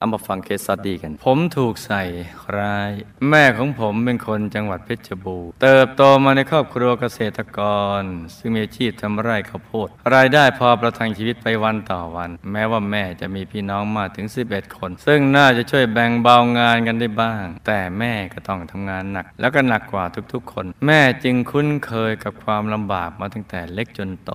เอามาฟังเคสสตดีกัน ผมถูกใส่ร้าย แม่ของผมเป็นคนจังหวัดเพชรบูรณ์เติบโตมาในครอบครัวเกษตรกร ซึ่งมีอาชีพทำไร่ข้าวโพดรายได้พอประทังชีวิตไปวันต่อวัน แม้ว่าแม่จะมีพี่น้องมาถึง 11 คน ซึ่งน่าจะช่วยแบ่งเบางานกันได้บ้าง แต่แม่ก็ต้องทำงานหนัก แล้วก็หนักกว่าทุกๆ คน แม่จึงคุ้นเคยกับความลำบากมาตั้งแต่เล็กจนโต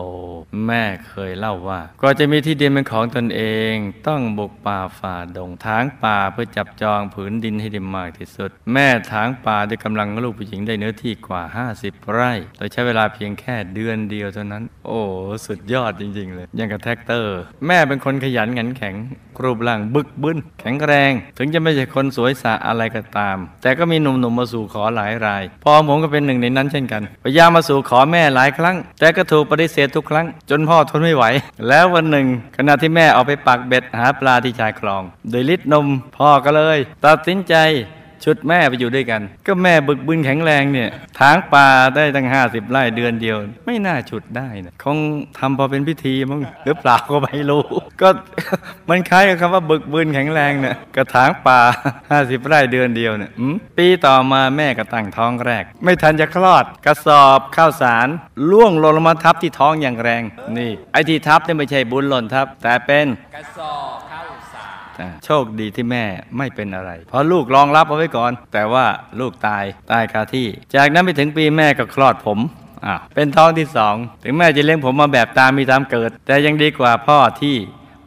แม่เคยเล่าว่าก่อนจะมีที่ดินเป็นของตนเอง ต้องบุกป่าฝ่าดงทางป่าเพื่อจับจองผืนดินให้ได้มากที่สุด แม่ถางป่าด้วยกำลังลูกผู้หญิงได้เนื้อที่กว่า 50 ไร่โดยใช้เวลาเพียงแค่เดือนเดียวเท่านั้น โอ้สุดยอดจริง ๆ เลย ยังกับแทรกเตอร์ แม่เป็นคนขยันขันแข็ง รูปร่างบึกบึนแข็งแรง ถึงจะไม่ใช่คนสวยสะอะไรก็ตาม แต่ก็มีหนุ่มๆมาสู่ขอหลายรายพ่อผมก็เป็นหนึ่งในนั้นเช่นกันพยายามมาสู่ขอแม่หลายครั้ง แต่ก็ถูกปฏิเสธทุกครั้ง จนพ่อทนไม่ไหว แล้ววันหนึ่ง ขณะที่แม่ออกไปปักเบ็ดหาปลาที่ชายคลอง โดยลิดนมพ่อก็เลย ตัดสินใจชุดแม่ไปอยู่ด้วยกัน ก็แม่บึกบึนแข็งแรงเนี่ยทางป่าได้ตั้งห้าสิบไร่เดือนเดียว ไม่น่าชุดได้นะคงทำพอเป็นพิธีมั้งหรือเปล่าก็ไม่รู้ ก็มันคล้ายกับคำว่าบึกบึนแข็งแรงเนี่ยกระถางป่าห้าสิบไร่เดือนเดียวเนี่ยปีต่อมาแม่ก็ตั้งท้องแรก ไม่ทันจะคลอด กระสอบข้าวสารล่วงลงมาทับที่ท้องอย่างแรง นี่ ไอ้ที่ทับเนี่ยไม่ใช่บุญหล่นทับ แต่เป็นกระสอบ โชคดีที่แม่ไม่เป็นอะไร เพราะลูกรองรับเอาไว้ก่อน แต่ว่าลูกตายตายคาที่ จากนั้นไปถึงปีแม่ก็คลอดผมเป็นท้องที่สองถึงแม่จะเลี้ยงผมมาแบบตามมีตามเกิด แต่ยังดีกว่าพ่อที่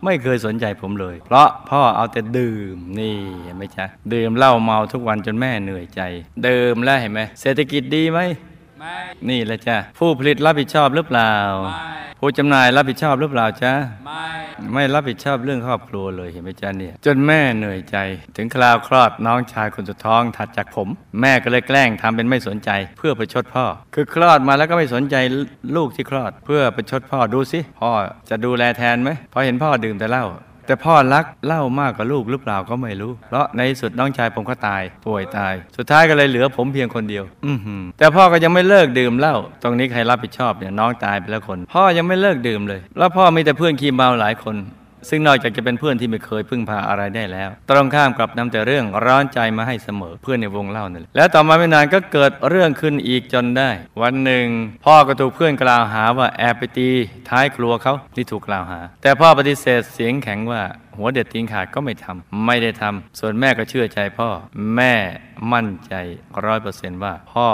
ไม่เคยสนใจผมเลย เพราะพ่อเอาแต่ดื่มนี่ไหมจ๊ะดื่มเหล้าเมาทุกวันจนแม่เหนื่อยใจดื่มแล้วเห็นไหมเศรษฐกิจดีไหม นี่แหละจ้ะผู้ผลิตรับผิดชอบหรือเปล่าไม่ผู้จำหน่ายรับผิดชอบหรือเปล่าจ๊ะไม่ไม่รับผิดชอบเรื่องครอบครัวเลยเห็นไหมจ๊ะเนี่ย จนแม่เหนื่อยใจ ถึงคราวคลอดน้องชายคนสุดท้องถัดจากผม แม่ก็เลยแกล้งทำเป็นไม่สนใจ เพื่อประชดพ่อ คือคลอดมาแล้วก็ไม่สนใจลูกที่คลอด เพื่อประชดพ่อดูสิพ่อจะดูแลแทนไหมพอเห็นพ่อดื่มแต่เหล้า แต่พ่อรักเหล้ามากกว่าลูกหรือเปล่าก็ไม่รู้ เพราะในสุดน้องชายผมก็ตาย ป่วยตาย สุดท้ายก็เลยเหลือผมเพียงคนเดียว อืแต่พ่อก็ยังไม่เลิกดื่มเหล้าตรงนี้ใครรับผิดชอบเนี่ยน้องตายไปแล้วคน พ่อยังไม่เลิกดื่มเลย แล้วพ่อมีแต่เพื่อนขี้เมาหลายคน ซึ่งนอกจากจะเป็นเพื่อนที่ไม่เคยพึ่งพาอะไรได้แล้ว ตรงข้ามกลับนำแต่เรื่องร้อนใจมาให้เสมอเพื่อนในวงเล่านั่นแหละแล้วต่อมาไม่นานก็เกิดเรื่องขึ้นอีกจนได้ วันหนึ่ง พ่อก็ถูกเพื่อนกล่าวหาว่าแอบไปตีท้ายครัวเขาที่ถูกกล่าวหา แต่พ่อปฏิเสธเสียงแข็งว่าหัวเด็ดทิ้งขาดก็ไม่ทำไม่ได้ทำส่วนแม่ก็เชื่อใจพ่อ แม่มั่นใจร้อยเปอร์เซนต์ว่า พ่อ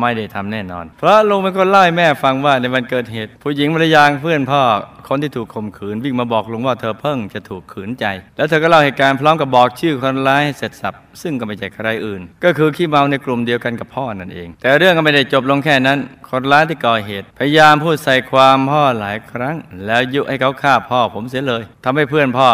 ไม่ได้ทำแน่นอน เพราะลุงเป็นคนเล่าให้แม่ฟังว่าในวันเกิดเหตุ ผู้หญิงภรรยาเพื่อนพ่อ คนที่ถูกข่มขืนวิ่งมาบอกลุงว่าเธอเพิ่งจะถูกขืนใจ แล้วเธอก็เล่าเหตุการณ์พร้อมกับบอกชื่อคนร้ายเสร็จสับซึ่งก็ไม่ใช่ใครอื่น ก็คือขี้เมาในกลุ่มเดียวกันกับพ่อนั่นเอง แต่เรื่องก็ไม่ได้จบลงแค่นั้น คนร้ายที่ก่อเหตุ พยายามพูดใส่ความพ่อหลายครั้ง แล้วยุให้เขาฆ่าพ่อผมเสียเลยทำให้เพื่อนพ่อ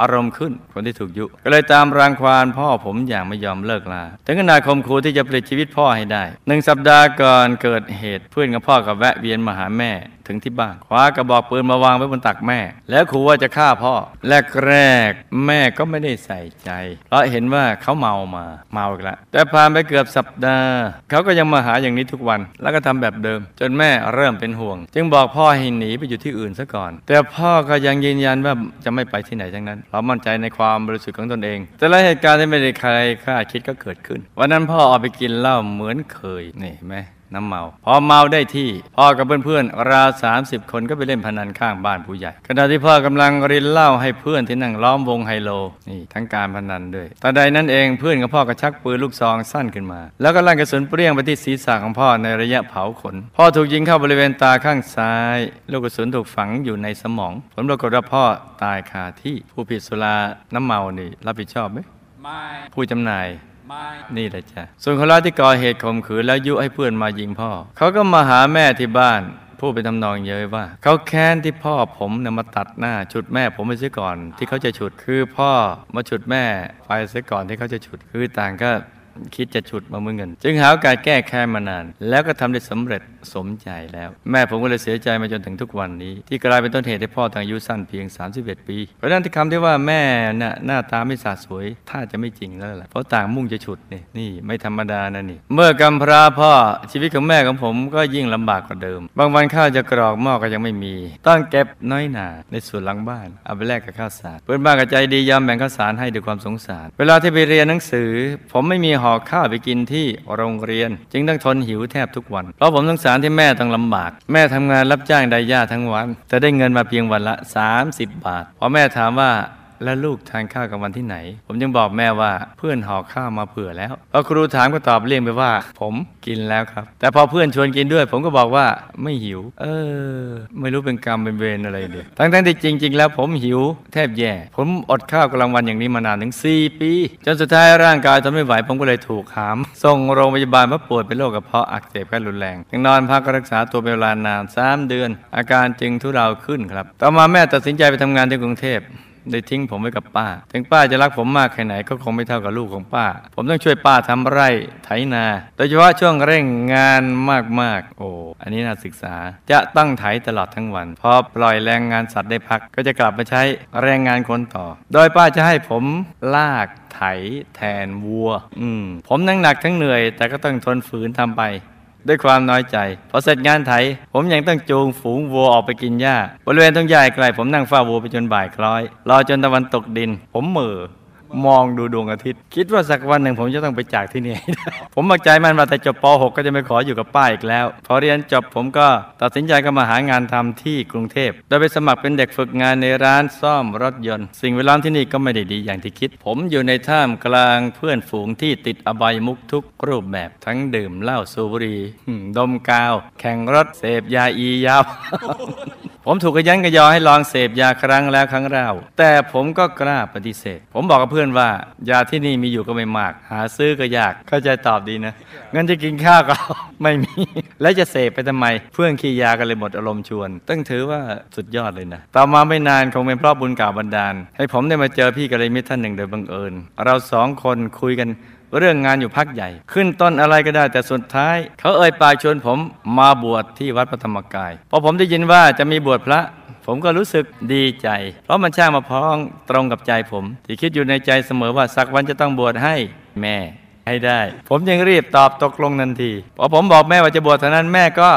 อารมณ์ขึ้นคนที่ถูกยุ ก็เลยตามรังควานพ่อผมอย่างไม่ยอมเลิกลา ถึงขนาดข่มขู่ที่จะปลิดชีวิตพ่อให้ได้หนึ่งสัปดาห์ก่อนเกิดเหตุเพื่อนกับพ่อกับแวะเวียนมาหาแม่ถึงที่บ้านคว้ากระบอกปืนมาวางไว้บนตักแม่ แล้วขู่ว่าจะฆ่าพ่อแรกแรกแม่ก็ไม่ได้ใส่ใจ เพราะเห็นว่าเขาเมามาเมาอีกแล้วแต่ผ่านไปเกือบสัปดาห์เขาก็ยังมาหาอย่างนี้ทุกวัน แล้วก็ทำแบบเดิม จนแม่เริ่มเป็นห่วง จึงบอกพ่อให้หนีไปอยู่ที่อื่นซะก่อน แต่พ่อก็ยังยืนยันว่าจะไม่ไปที่ไหนทั้งนั้นเรามั่นใจในความบริสุทธิ์ของตนเอง แต่ละเหตุการณ์ที่ไม่ได้ใครคาดคิดก็เกิดขึ้น วันนั้นพ่อออกไปกินเหล้าเหมือนเคยนี่เห็นไหม น้ำเมา พอเมาได้ที่พ่อกับเพื่อนๆราวสามสิบคนก็ไปเล่นพนันข้างบ้านผู้ใหญ่ขณะที่พ่อกำลังรินเหล้าให้เพื่อนที่นั่งล้อมวงไฮโลนี่ทั้งการพนันด้วยตอนใดนั้นเองเพื่อนกับพ่อก็ชักปืนลูกซองสั้นขึ้นมา แล้วก็ลั่นกระสุนเปรี้ยงไปที่ศีรษะของพ่อในระยะเผาขน พ่อถูกยิงเข้าบริเวณตาข้างซ้าย ลูกกระสุนถูกฝังอยู่ในสมอง ผลปรากฏว่าพ่อตายคาที่ผู้ผิดสุราน้ำเมานี่รับผิดชอบไหมไม่ผู้จำหน่ายไม่ นี่แหละจ้ะส่วนคนร้ายที่ก่อเหตุข่มขืนแล้วยุให้เพื่อนมายิงพ่อ เขาก็มาหาแม่ที่บ้านพูดไปทำนองเย้ยว่า เขาแค้นที่พ่อผมเนี่ยมาตัดหน้าฉุดแม่ผมไปเสียก่อนที่เขาจะฉุดคือพ่อมาฉุดแม่ไปเสียก่อนที่เขาจะฉุดคือต่างก็ คิดจะฉุดมาเมื่อเงิน จึงหาโอกาสแก้แค้นมานาน แล้วก็ทำได้สำเร็จสมใจแล้ว แม่ผมก็เลยเสียใจมาจนถึงทุกวันนี้ ที่กลายเป็นต้นเหตุให้พ่อทางอายุสั้นเพียง 31 ปี เพราะนั้นที่คำที่ว่าแม่น่ะหน้าตาไม่สาสวยถ้าจะไม่จริงแล้วล่ะเพราะต่างมุ่งจะฉุดนี่นี่ไม่ธรรมดานะนี่เมื่อกำพร้าพ่อชีวิตของแม่ของผมก็ยิ่งลำบากกว่าเดิม บางวันข้าวจะกรอกหม้อก็ยังไม่มี ต้องเก็บน้อยหนาในส่วนหลังบ้านเอาไปแลกกับข้าวสารเพื่อนบ้านก็ใจดียอมแบ่งข้าวสารให้ด้วยความสงสาร เวลาที่ไปเรียนหนังสือ ผมไม่มีหอข้าวไปกินที่โรงเรียน จึงต้องทนหิวแทบทุกวัน เพราะผมสงสารที่แม่ต้องลำบาก แม่ทำงานรับจ้างไดย่าทั้งวันแต่ได้เงินมาเพียงวันละ 30 บาทพอแม่ถามว่า แล้วลูกทานข้าวกลางวันที่ไหน ผมยังบอกแม่ว่าเพื่อนห่อข้าวมาเผื่อแล้วพอครูถามก็ตอบเลี่ยงไปว่า ผมกินแล้วครับ แต่พอเพื่อนชวนกินด้วย ผมก็บอกว่าไม่หิว เออ ไม่รู้เป็นกรรมเป็นเวรอะไรเดียทั้งทั้งๆที่จริง ๆ แล้วผมหิวแทบแย่ ผมอดข้าวกลางวันอย่างนี้มานานถึง 4 ปี จนสุดท้ายร่างกายทนไม่ไหวผมก็เลยถูกหาม ส่งโรงพยาบาลเพราะป่วยเป็นโรคกระเพาะอักเสบขั้นรุนแรงยังนอนพักรักษาตัวเป็นเวลานาน3เดือน อาการจึงทุเลาขึ้นครับ ต่อมาแม่ตัดสินใจไปทำงานที่กรุงเทพ ได้ทิ้งผมไว้กับป้า ถึงป้าจะรักผมมากแค่ไหนก็คงไม่เท่ากับลูกของป้า ผมต้องช่วยป้าทำไร่ไถนา โดยเฉพาะช่วงเร่งงานมากๆ โอ้อันนี้น่าศึกษาจะต้องไถตลอดทั้งวันพอปล่อยแรงงานสัตว์ได้พัก ก็จะกลับมาใช้แรงงานคนต่อ โดยป้าจะให้ผมลากไถแทนวัว อืมผมทั้งหนักทั้งเหนื่อย แต่ก็ต้องทนฝืนทำไป ด้วยความน้อยใจ พอเสร็จงานไถ ผมยังต้องจูงฝูงวัวออกไปกินหญ้า บริเวณต้นใหญ่ไกลผมนั่งเฝ้าวัวไปจนบ่ายคล้อย รอจนตะวันตกดิน ผมเหม่อ มองดูดวงอาทิตย์ คิดว่าสักวันหนึ่งผมจะต้องไปจากที่นี่ผมบักใจมันว่าแต่จบป .6 ก็จะไม่ขออยู่กับป้าอีกแล้ว พอเรียนจบผมก็ตัดสินใจก็มาหางานทำที่กรุงเทพโดยไปสมัครเป็นเด็กฝึกงานในร้านซ่อมรถยนต์ สิ่งแวดล้อมที่นี่ก็ไม่ได้ดีอย่างที่คิด ผมอยู่ในท่ามกลางเพื่อนฝูงที่ติดอบายมุกทุกรูปแบบทั้งดื่มเหล้าสูบบุหรี่ดมกาว แข่งรถเสพยาอียาวผมถูกกระยันกระยอให้ลองเสพยาครั้งแล้วครั้งเล่าแต่ผมก็กล้าปฏิเสธ ผมบอกกับเพื่อนว่า ยาที่นี่มีอยู่ก็ไม่มาก หาซื้อก็ยากเข้าใจตอบดีนะเงินจะกินข้าวก็ไม่มี แล้วจะเสพไปทำไม เพื่อนขี้ยากันเลยหมดอารมณ์ชวนต้องถือว่าสุดยอดเลยนะต่อมาไม่นานคงเป็นเพราะบุญก่าบันดาล ให้ผมได้มาเจอพี่กัลยมิตรท่านหนึ่งโดยบังเอิญ เราสองคนคุยกันเรื่องงานอยู่พักใหญ่ ขึ้นต้นอะไรก็ได้แต่สุดท้าย เขาเอ่ยปากชวนผมมาบวชที่วัดพระธรรมกายพอผมได้ยินว่าจะมีบวชพระ ผมก็รู้สึกดีใจ เพราะมันช่างมาพ้องตรงกับใจผม ที่คิดอยู่ในใจเสมอว่าสักวันจะต้องบวชให้แม่ให้ได้ ผมยังรีบตอบตกลงทันทีพอผมบอกแม่ว่าจะบวชเท่านั้นแม่ก็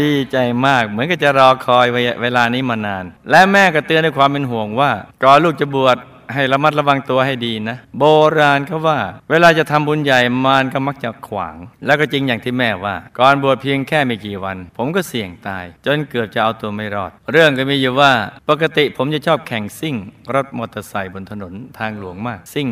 ดีใจมากเหมือนกับจะรอคอยเวเวลานี้มานาน และแม่ก็เตือนด้วยความเป็นห่วงว่าก่อนลูกจะบวช ให้ระมัดระวังตัวให้ดีนะ โบราณเขาว่า เวลาจะทำบุญใหญ่มารก็มักจะขวาง แล้วก็จริงอย่างที่แม่ว่า ก่อนบวชเพียงแค่ไม่กี่วัน ผมก็เสี่ยงตาย จนเกือบจะเอาตัวไม่รอด เรื่องก็มีอยู่ว่าปกติผมจะชอบแข่งซิ่ง รถมอเตอร์ไซค์บนถนนทางหลวงมาก ซิ่ง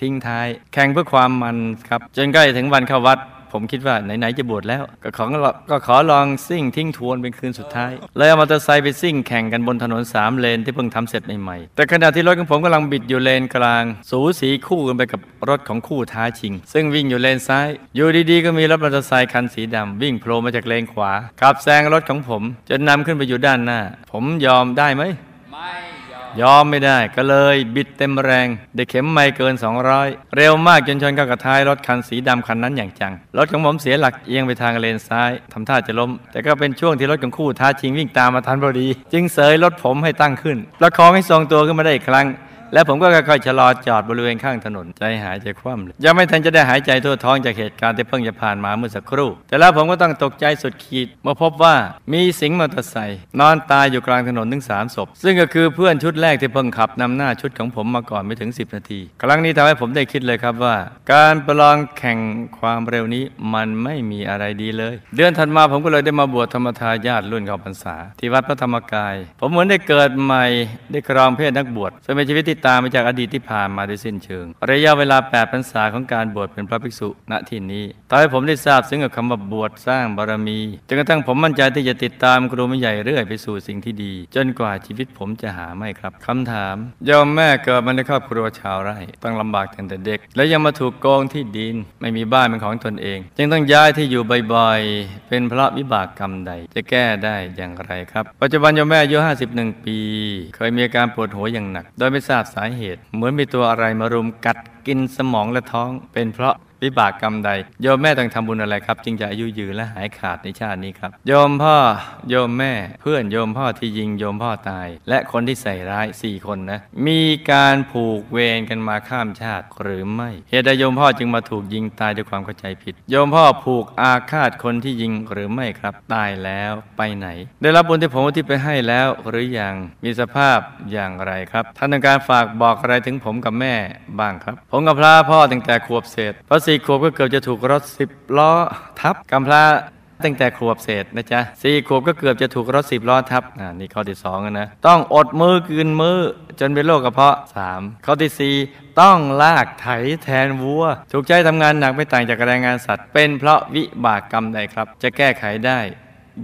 ทิ้งท้าย แข่งเพื่อความมันครับ จนใกล้ถึงวันเข้าวัด ผมคิดว่าไหนๆจะบวชแล้ว ก็ขอก็ขอลองซิ่งทิ้งทวนเป็นคืนสุดท้ายเลยเอามอเตอร์ไซค์ไปซิ่งแข่งกันบนถนนสามเลนที่เพิ่งทำเสร็จใหม่ๆแต่ขณะที่รถของผมกำลังบิดอยู่เลนกลาง สูสีคู่กันไปกับรถของคู่ท้าชิง ซึ่งวิ่งอยู่เลนซ้าย อยู่ดีๆ ก็มีรถมอเตอร์ไซค์คันสีดำวิ่งโผล่มาจากเลนขวาขับแซงรถของผมจนนำขึ้นไปอยู่ด้านหน้า ผมยอมได้ไหมไม่ ยอมไม่ได้ก็เลยบิดเต็มแรงได้เข็มไม่เกิน 200 เร็วมากจนชนเข้ากับท้ายรถคันสีดำคันนั้นอย่างจัง รถของผมเสียหลักเอียงไปทางเลนซ้ายทำท่าจะล้ม แต่ก็เป็นช่วงที่รถของคู่ท้าชิงวิ่งตามมาทันพอดี จึงเสยรถผมให้ตั้งขึ้นประคองให้ทรงตัวขึ้นมาได้อีกครั้ง และผมก็ค่อยๆชะลอจอดบริเวณข้างถนนใจหายใจคว่ำเลยยังไม่ทันจะได้หายใจทั่วท้องจากเหตุการณ์ที่เพิ่งจะผ่านมาเมื่อสักครู่ แต่แล้วผมก็ต้องตกใจสุดขีดเมื่อพบว่ามีสิงห์มอเตอร์ไซค์นอนตายอยู่กลางถนนถึงสามศพซึ่งก็คือเพื่อนชุดแรกที่เพิ่งขับนำหน้าชุดของผมมาก่อนไม่ถึง 10 นาที ครั้งนี้ทำให้ผมได้คิดเลยครับว่า การประลองแข่งความเร็วนี้มันไม่มีอะไรดีเลย เดือนถัดมาผมก็เลยได้มาบวชธรรมทายาทรุ่นเข้าพรรษา ที่วัดพระธรรมกาย ผมเหมือนได้เกิดใหม่ได้ครองเพศนักบวชซึ่งเป็นชีวิตที่ตามมาจากอดีตที่ผ่านมาโดยสิ้นเชิง ระยะเวลา8พรรษาของการบวชเป็นพระภิกษุณที่นี้ทำให้ผมได้ทราบซึ่งกับคำว่าบวชสร้างบารมีจนกระทั่งผมมั่นใจที่จะติดตามครูไม่ใหญ่เรื่อยไปสู่สิ่งที่ดี จนกว่าชีวิตผมจะหาไม่ครับคำถามโยมแม่เกิดมาในครอบครัวชาวไร่ต้องลำบากตั้งแต่เด็ก และยังมาถูกโกงที่ดินไม่มีบ้านเป็นของตนเอง จึงต้องย้ายที่อยู่บ่อยๆเป็นเพราะวิบากกรรมใด จะแก้ได้อย่างไรครับ ปัจจุบันโยมแม่อายุ51 ปี เคยมีอาการปวดหัวอย่างหนัก โดยไม่ทราบสาเหตุ เหมือนมีตัวอะไรมารุมกัดกินสมองและท้อง เป็นเพราะ วิบากกรรมใด โยมแม่ต้องทำบุญอะไรครับ จึงจะอายุยืนและหายขาดในชาตินี้ครับ โยมพ่อโยมแม่เพื่อนโยมพ่อที่ยิงโยมพ่อตาย และคนที่ใส่ร้ายสี่คนนะ มีการผูกเวรกันมาข้ามชาติหรือไม่เหตุใดโยมพ่อจึงมาถูกยิงตายด้วยความเข้าใจผิด โยมพ่อผูกอาฆาตคนที่ยิงหรือไม่ครับ ตายแล้วไปไหน ได้รับบุญที่ผมที่ไปให้แล้วหรือยังมีสภาพอย่างไรครับท่านต้องการฝากบอกอะไรถึงผมกับแม่บ้างครับ ผมกับพระพ่อตั้งแต่ขวบเศษพอสี่ขวบก็เกือบจะถูกรถสิบล้อทับกำพร้าตั้งแต่ขวบเศษนะจ๊ะสี่ขวบก็เกือบจะถูกรถสิบล้อทับอ่านี่ข้อที่สองอะนะ ต้องอดมือกินมือจนเป็นโรคกระเพาะสามข้อที่สี่ต้องลากไถแทนวัว ถูกใจทำงานหนักไม่ต่างจากแรงงานสัตว์ เป็นเพราะวิบากกรรมใดครับ จะแก้ไขได้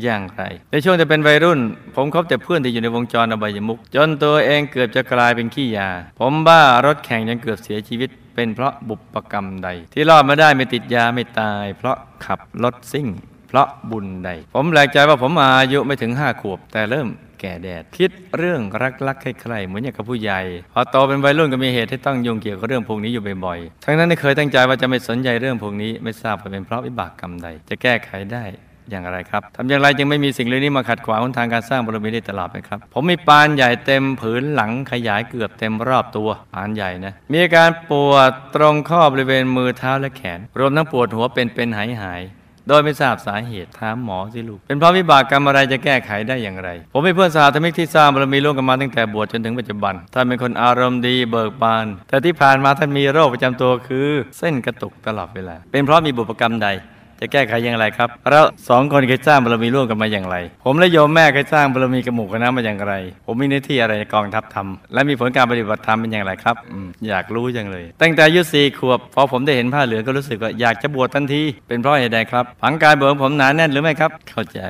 อย่างไร ในช่วงที่เป็นวัยรุ่น ผมคบแต่เพื่อนที่อยู่ในวงจรอบายมุกจนตัวเองเกือบจะกลายเป็นขี้ยา ผมบ้ารถแข่งจนเกือบเสียชีวิต เป็นเพราะบุปกรรมใด ที่รอดมาได้ไม่ติดยาไม่ตาย เพราะขับรถซิ่ง เพราะบุญใด ผมแปลกใจว่าผมอายุไม่ถึงห้าขวบ แต่เริ่มแก่แดด คิดเรื่องรักๆใครๆเหมือนอย่างกับผู้ใหญ่พอโตเป็นวัยรุ่นก็มีเหตุที่ต้องยุ่งเกี่ยวกับเรื่องพวกนี้อยู่บ่อยๆทั้งนั้นไม่เคยตั้งใจว่าจะไม่สนใจเรื่องพวกนี้ไม่ทราบว่าเป็นเพราะวิบากกรรมใด จะแก้ไขได้ อย่างไรครับทำอย่างไรจึงไม่มีสิ่งเหล่านี้มาขัดขวางหนทางการสร้างบารมีได้ตลอดไปครับ ผมมีปานใหญ่เต็มผืนหลังขยายเกือบเต็มรอบตัวปานใหญ่นะมีอาการปวดตรงข้อบริเวณมือเท้าและแขน รวมทั้งปวดหัวเป็นเป็นหายหายๆโดยไม่ทราบสาเหตุถามหมอสิลูก เป็นเพราะวิบากกรรมอะไรจะแก้ไขได้อย่างไร ผมเป็นเพื่อนสหธรรมิกที่สร้างบารมีร่วมกันมาตั้งแต่บวชจนถึงปัจจุบัน ท่านเป็นคนอารมณ์ดีเบิกบาน แต่ที่ผ่านมาท่านมีโรคประจำตัวคือ เส้นกระตุกตลอดเวลา เป็นเพราะมีบุพกรรมใด จะแก้ไขอย่างไรครับ แล้วสองคนเคยสร้างบารมีร่วมกันมาอย่างไร ผมและโยมแม่เคยสร้างบารมีกับหมู่คณะมาอย่างไร ผมมีหน้าที่อะไรในกองทัพทำและมีผลการปฏิบัติธรรมเป็นอย่างไรครับอยากรู้จังเลย ตั้งแต่อายุสี่ขวบพอผมได้เห็นผ้าเหลืองก็รู้สึกว่าอยากจะบวชทันทีเป็นเพราะเหตุใดครับผังการบวชผมหนาแน่นหรือไม่ครับ เข้าใจ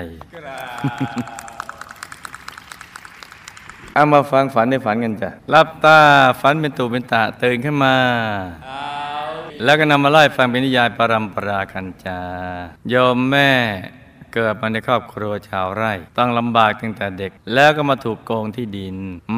เอามาฟังฝันในฝันกันจ้ะรับตาฝันเป็นตูเป็นตาตื่นขึ้นมา แล้วก็นำมาไล่ฟังเป็นนิยายปรัมปรากันจาโยมแม่ เกิดมาในครอบครัวชาวไร่ ต้องลำบากตั้งแต่เด็ก แล้วก็มาถูกโกงที่ดิน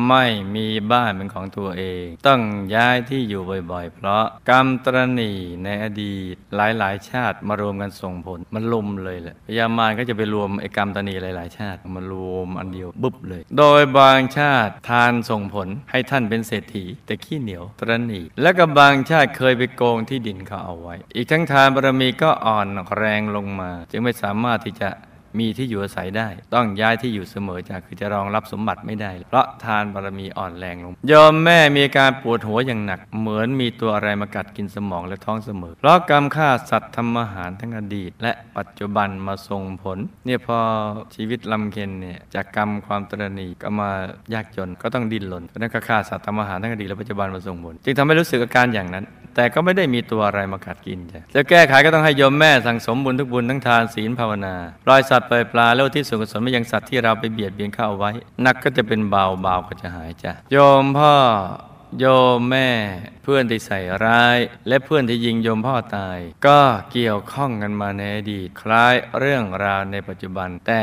ไม่มีบ้านเป็นของตัวเอง ต้องย้ายที่อยู่บ่อยๆ เพราะกรรมตรณีในอดีตหลายๆ ชาติมารวมกันส่งผลมันลุมเลยแหละพยามารก็จะไปรวมไอ้กรรมตรณีหลายๆ ชาติมารวมอันเดียวบึบเลย โดยบางชาติทานส่งผลให้ท่านเป็นเศรษฐี แต่ขี้เหนียวตรณีและก็บางชาติเคยไปโกงที่ดินเขาเอาไว้ อีกทั้งทานบารมีก็อ่อนแรงลงมา จึงไม่สามารถที่จะ มีที่อยู่อาศัยได้ ต้องย้ายที่อยู่เสมอจากคือจะรองรับสมบัติไม่ได้ เพราะทานบารมีอ่อนแรงลงยอมแม่มีการปวดหัวอย่างหนัก เหมือนมีตัวอะไรมากัดกินสมองและท้องเสมอ เพราะกรรมฆ่าสัตว์ทำอาหารทั้งอดีต และปัจจุบันมาส่งผล เนี่ยพอชีวิตลำเค็นเนี่ยจากกรรมความตรณีก็มายากจนก็ต้องดิ้นรนเพราะนั้นก็ฆ่าสัตว์ทำอาหารทั้งอดีตและปัจจุบันมาส่งผลจึงทำให้รู้สึกอาการอย่างนั้น แต่ก็ไม่ได้มีตัวอะไรมากัดกินจ้ะจะแก้ไขก็ต้องให้โยมแม่สั่งสมบุญทุกบุญทั้งทานศีลภาวนาปล่อยสัตว์ปล่อยปลาแล้วที่ส่วนกุศลไม่ยังสัตว์ที่เราไปเบียดเบียนเข้าเอาไว้นักก็จะเป็นเบาเบาก็จะหายจ้ะโยมพ่อ โยมแม่เพื่อนที่ใส่ร้าย และเพื่อนที่ยิงโยมพ่อตาย ก็เกี่ยวข้องกันมาในอดีตคล้ายเรื่องราวในปัจจุบัน แต่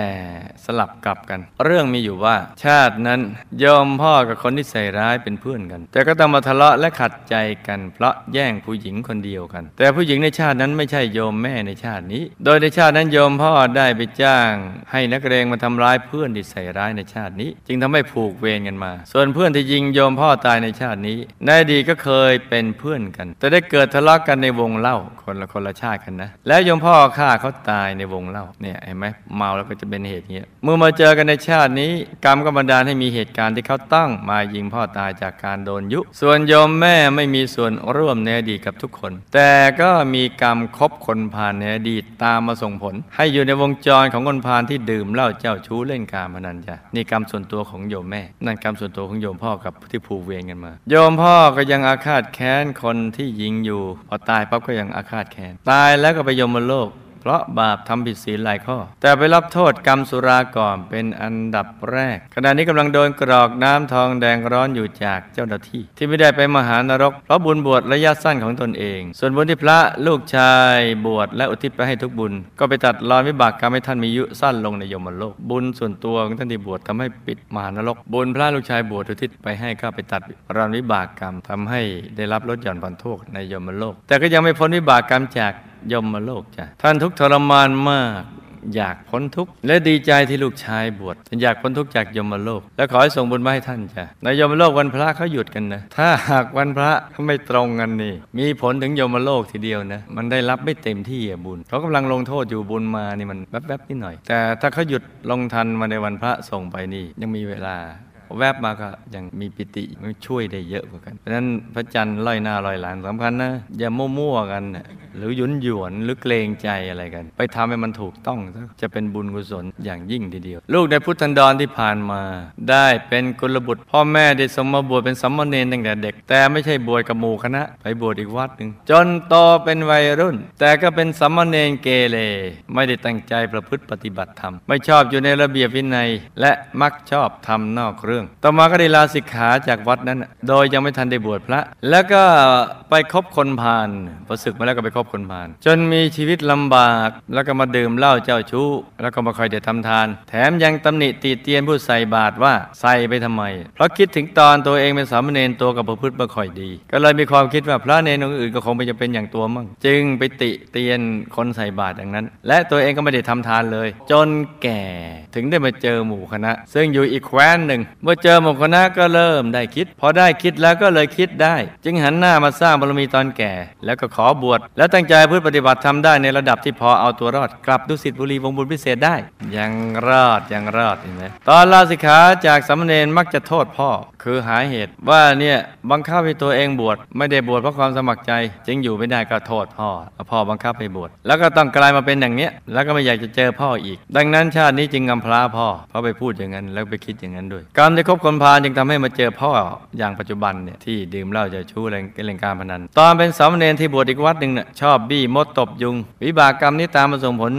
สลับกลับกัน เรื่องมีอยู่ว่า ชาตินั้นโยมพ่อกับคนที่ใส่ร้ายเป็นเพื่อนกัน แต่ก็ต้องมาทะเลาะและขัดใจกัน เพราะแย่งผู้หญิงคนเดียวกัน แต่ผู้หญิงในชาตินั้นไม่ใช่โยมแม่ในชาตินี้ โดยในชาตินั้นโยมพ่อได้ไปจ้าง ให้นักเรงมาทำร้ายเพื่อนที่ใส่ร้ายในชาตินี้ จึงทำให้ผูกเวรกันมา ส่วนเพื่อนที่ยิงโยมพ่อตายในชาตินี้ ในอดีตก็เคยเป็นเพื่อนกัน แต่ได้เกิดทะเลาะกันในวงเล่าคนละคนละชาติกันนะ แล้วยมพ่อฆ่าเขาตายในวงเล่าเนี่ยเห็นไหมเมาแล้วก็จะเป็นเหตุเนี้ยเมื่อมาเจอกันในชาตินี้ กรรมก็บันดาลให้มีเหตุการณ์ที่เขาตั้งมายิงพ่อตายจากการโดนยุ ส่วนยมแม่ไม่มีส่วนร่วมในอดีตกับทุกคน แต่ก็มีกรรมคบคนพาลในอดีตตามมาส่งผล ให้อยู่ในวงจรของคนพาลที่ดื่มเหล้าเจ้าชู้เล่นการพนันจ้ะนี่กรรมส่วนตัวของโยมแม่ นั่นกรรมส่วนตัวของโยมพ่อกับที่ผูกเวรกันมาโยมพ่อก็ยังอาฆาตแค้นคนที่ยิงอยู่ พอตายปั๊บก็ยังอาฆาตแค้น ตายแล้วก็ไปยมโลก เพราะบาปทำผิดศีลหลายข้อ แต่ไปรับโทษกรรมสุราก่อนเป็นอันดับแรก ขณะนี้กำลังโดนกรอกน้ำทองแดงร้อนอยู่จากเจ้าหน้าที่ ที่ไม่ได้ไปมหานรก เพราะบุญบวชระยะสั้นของตนเอง ส่วนบุญที่พระลูกชายบวชและอุทิศไปให้ทุกบุญ ก็ไปตัดรอนวิบากกรรมให้ท่านมียุสั้นลงในยมโลก บุญส่วนตัวของท่านที่บวชทำให้ปิดมหานรก บุญพระลูกชายบวชอุทิศไปให้ก็ไปตัดรอนวิบากกรรมทำให้ได้รับลดหย่อนผ่อนโทษในยมโลก แต่ก็ยังไม่พ้นวิบากกรรมจาก ยมโลกจ้ะท่านทุกทรมานมาก อยากพ้นทุกข์และดีใจที่ลูกชายบวชฉันอยากพ้นทุกข์จากยมโลก และขอให้ส่งบุญมาให้ท่านจ้ะในยมโลกวันพระเขาหยุดกันนะ ถ้าหากวันพระเขาไม่ตรงกันนี่ มีผลถึงยมโลกทีเดียวนะ มันได้รับไม่เต็มที่อบุญเขากำลังลงโทษอยู่บุญมานี่มันแวบๆนิดหน่อย แต่ถ้าเขาหยุดลงทันมาในวันพระส่งไปนี่ยังมีเวลาแวบมาก็ยังมีปิติมันช่วยได้เยอะกว่ากัน เพราะฉะนั้นพระจันทร์ลอยหน้าลอยหลังสำคัญนะ อย่ามั่วๆกันนะ หรือยุนหยวนหรือเกรงใจอะไรกัน ไปทำให้มันถูกต้องจะเป็นบุญกุศลอย่างยิ่งทีเดียว ลูกในพุทธันดรที่ผ่านมา ได้เป็นกุลบุตร พ่อแม่ได้สมมาบวชเป็นสัมมาเนรตั้งแต่เด็ก แต่ไม่ใช่บวชกับหมู่คณะ ไปบวชอีกวัดหนึ่งจนโตเป็นวัยรุ่น แต่ก็เป็นสัมมาเนรเกเรไม่ได้ตั้งใจประพฤติปฏิบัติธรรม ไม่ชอบอยู่ในระเบียบวินัย และมักชอบทำนอกเรื่อง ต่อมาก็ได้ลาสิกขาจากวัดนั้น โดยยังไม่ทันได้บวชพระ แล้วก็ไปคบคนพาลพอศึกมาแล้วก็ไปคบคนพาลจนมีชีวิตลำบาก แล้วก็มาดื่มเหล้าเจ้าชู้ แล้วก็มาคอยเด็ดทำทาน แถมยังตำหนิตีเตียนผู้ใส่บาตรว่าใส่ไปทำไม เพราะคิดถึงตอนตัวเองเป็นสามเณรตัวกับประพฤติไม่ค่อยดี ก็เลยมีความคิดว่าพระเนรองค์อื่นก็คงไม่จะเป็นอย่างตัวมั่งจึงไปติเตียนคนใส่บาตรอย่างนั้น และตัวเองก็ไม่ได้ทำทานเลย จนแก่ถึงได้มาเจอหมู่คณะ ซึ่งอยู่อีกแคว้นหนึ่ง เมื่อเจอหมู่คณะก็เริ่มได้คิด พอได้คิดแล้วก็เลยคิดได้ จึงหันหน้ามาสร้างบารมีตอนแก่ แล้วก็ขอบวชแล้วตั้งใจพืชปฏิบัติทำได้ในระดับที่พอเอาตัวรอด กลับดุสิตบุรีวงบุญพิเศษได้ ยังรอดยังรอดเห็นไหมตอนลาสิกขาจากสามเณรมักจะโทษพ่อ คือหาเหตุว่าเนี่ยบังคับให้ตัวเองบวชไม่ได้บวชเพราะความสมัครใจ จึงอยู่ไม่ได้ก็โทษพ่อพ่อบังคับให้บวชแล้วก็ต้องกลายมาเป็นอย่างเนี้ยแล้วก็ไม่อยากจะเจอพ่ออีก ดังนั้นชาตินี้จึงกำพร้าพ่อเพราะไปพูดอย่างนั้นแล้วไปคิดอย่างนั้นด้วยกรรมที่คบคนพาลจึงทำให้มาเจอพ่ออย่างปัจจุบันเนี่ยที่ดื่มเหล้าจะชู้เล่นเล่นการพนัน ตอนเป็นสามเณรที่บวชอีกวัดหนึ่งเนี่ยชอบบี้มดตบยุง วิบากกรรมนี้ตามมาส่งผล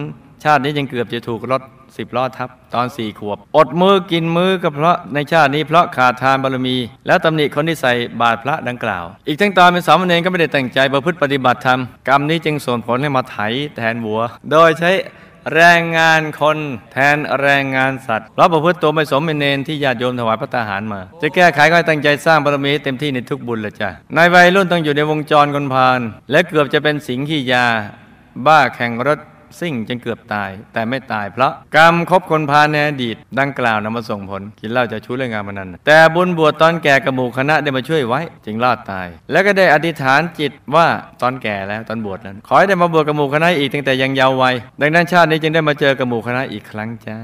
ชาตินี้ยังเกือบจะถูกรถสิบล้อทับตอนสี่ขวบ อดมือกินมือก็เพราะในชาตินี้เพราะขาดทานบารมี และตำหนิคนที่ใส่บาตรพระดังกล่าว อีกทั้งตอนเป็นสามเณรก็ไม่ได้ตั้งใจประพฤติปฏิบัติธรรม กรรมนี้จึงส่งผลให้มาไถแทนวัว โดยใช้ แรงงานคนแทนแรงงานสัตว์เราะประพฤติตัวไม่สมเป็นเนรที่ญาติโยมถวายพระตาหารมา จะแก้ไขก็ตั้งใจสร้างบารมีเต็มที่ในทุกบุญละจ้ะในวัยรุ่นต้องอยู่ในวงจรคนพาน และเกือบจะเป็นสิงขี้ยา บ้าแข่งรถ ซิ่งจนเกือบตาย แต่ไม่ตายเพราะกรรมคบคนพาในอดีต ดังกล่าวนำมาส่งผลกินเหล้าจะชู้เรื่องงานมันนั้น แต่บุญบวชตอนแก่กับหมู่คณะได้มาช่วยไว้ จึงรอดตาย แล้วก็ได้อธิษฐานจิตว่าตอนแก่แล้วตอนบวชนั้นขอให้ได้มาบวชกับหมู่คณะอีกตั้งแต่ยังเยาว์วัยดังนั้นชาตินี้จึงได้มาเจอกับหมู่คณะอีกครั้งจ้า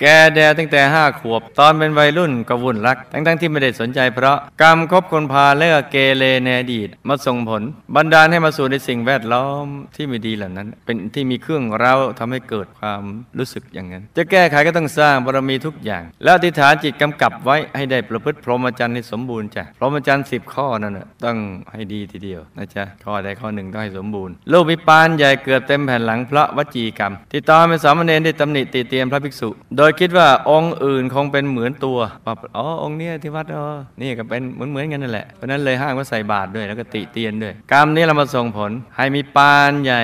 แกแดตั้งแต่ห้าขวบ ตอนเป็นวัยรุ่นก็วุ่นรัก ทั้งๆที่ไม่ได้สนใจเพราะกรรมคบคนพาลและก็เกเรในอดีตมาส่งผล บันดาลให้มาสู่ในสิ่งแวดล้อมที่ไม่ดีเหล่านั้น เป็นที่มีเครื่องเร้าทำให้เกิดความรู้สึกอย่างนั้น จะแก้ไขก็ต้องสร้างบารมีทุกอย่าง แล้วอธิษฐานจิตกำกับไว้ให้ได้ประพฤติพรหมจรรย์ให้สมบูรณ์จ้ะพรหมจรรย์สิบข้อนั่นน่ะต้องให้ดีทีเดียวนะจ๊ะข้อใดข้อหนึ่งต้องให้สมบูรณ์ลูกมีปานใหญ่เกือบเต็มแผ่นหลังเพราะวจีกรรม ที่ตอนเป็นสามเณรได้ตำหนิติเตียนพระภิกษุ โดยคิดว่าองค์อื่นคงเป็นเหมือนตัวว่าอ๋อองค์เนี้ยที่วัดอ๋อนี่ก็เป็นเหมือนเหมือนกันนั่นแหละเพราะนั้นเลยห้างว่าใส่บาตรด้วยแล้วก็ติเตียนด้วย กรรมนี้เรามาส่งผลให้มีปานใหญ่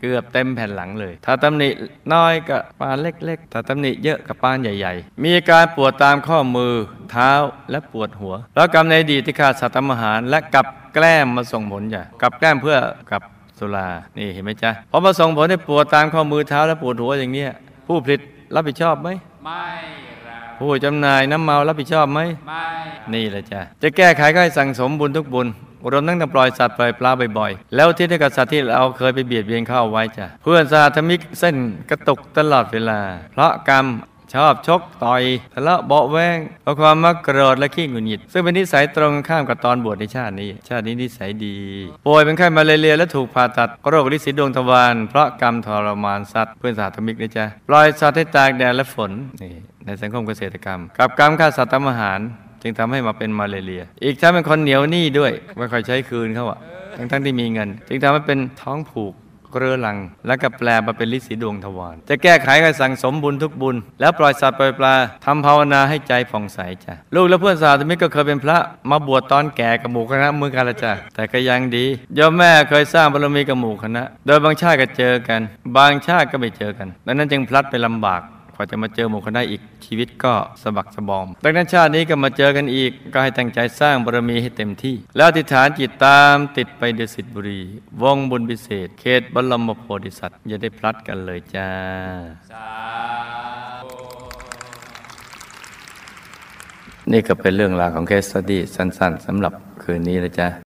เกือบเต็มแผ่นหลังเลย ถ้าตำหนิน้อยก็ปานเล็ก ๆ ถ้าตำหนิเยอะกับปานใหญ่ ๆ มีการปวดตามข้อมือเท้าและปวดหัว แล้วกรรมในอดีตที่ขาดสัตว์ทำอาหารและกับแกล้มมาส่งผลจ้ะกับแกล้มเพื่อกับสุรา นี่เห็นไหมจ๊ะพอมาส่งผลให้ปวดตามข้อมือเท้าและปวดหัวอย่างเนี้ยผู้ผลิต รับผิดชอบไหมไม่รับผู้จำหน่ายน้ำเมารับผิดชอบไหมไม่นี่แหละจ้ะจะแก้ไขก็ให้สั่งสมบุญทุกบุญรวมทั้งต้องปล่อยสัตว์ปล่อยปลาบ่อยๆ แล้วที่ได้กับสัตว์ที่เราเคยไปเบียดเบียนเข้าเอาไว้จ้ะเพื่อนสาธมิกเส้นกระตุกตลอดเวลา เพราะกรรม ชอบชกต่อยทะเลาะเบาแวงเพราะความมักโกรธและขี้หงุดหงิด ซึ่งเป็นนิสัยตรงข้ามกับตอนบวชในชาตินี้ ชาตินี้นิสัยดี ป่วยเป็นไข้มาเรียและถูกผ่าตัดโรคลิสีดวงทวารเพราะกรรมทรมานสัตว์เพื่อนสาธมิกนะจ๊ะปล่อยสัตว์ให้ตากแดดและฝนนี่ในสังคมเกษตรกรรม กับกรรมฆ่าสัตว์ทำอาหาร จึงทำให้มาเป็นมาเรีย อีกทั้งเป็นคนเหนียวหนี้ด้วยไม่ค่อยใช้คืนเขาอะทั้งทั้งๆที่มีเงิน จึงทำให้เป็นท้องผูก เรือรัง แล้วก็แปลมาเป็นฤทธิ์สีดวงทวารจะแก้ไขก็สั่งสมบุญทุกบุญ แล้วปล่อยสัตว์ปล่อยปลาทำภาวนาให้ใจผ่องใสจ้ะลูกและเพื่อนสาวธมิตรก็เคยเป็นพระมาบวชตอนแก่กับหมู่คณะมือการละจ้ะแต่ก็ยังดีโยมแม่เคยสร้างบารมีกับหมู่คณะ โดยบางชาติก็เจอกัน บางชาติก็ไม่เจอกันดังนั้นจึงพลัดไปลำบาก กว่าจะมาเจอหมู่คณะอีกชีวิตก็สะบักสะบอม ดังนั้นชาตินี้ก็มาเจอกันอีก ก็ให้ตั้งใจสร้างบารมีให้เต็มที่ แล้วอธิษฐานจิตตามติดไปเดชสิทธิบุรี วงบุญพิเศษ เขตบรมโพธิสัตว์อย่าได้พลัดกันเลยจ้าสนี่ก็เป็นเรื่องราวของเคสสตี้สั้น ๆสำหรับคืนนี้นะจ๊ะ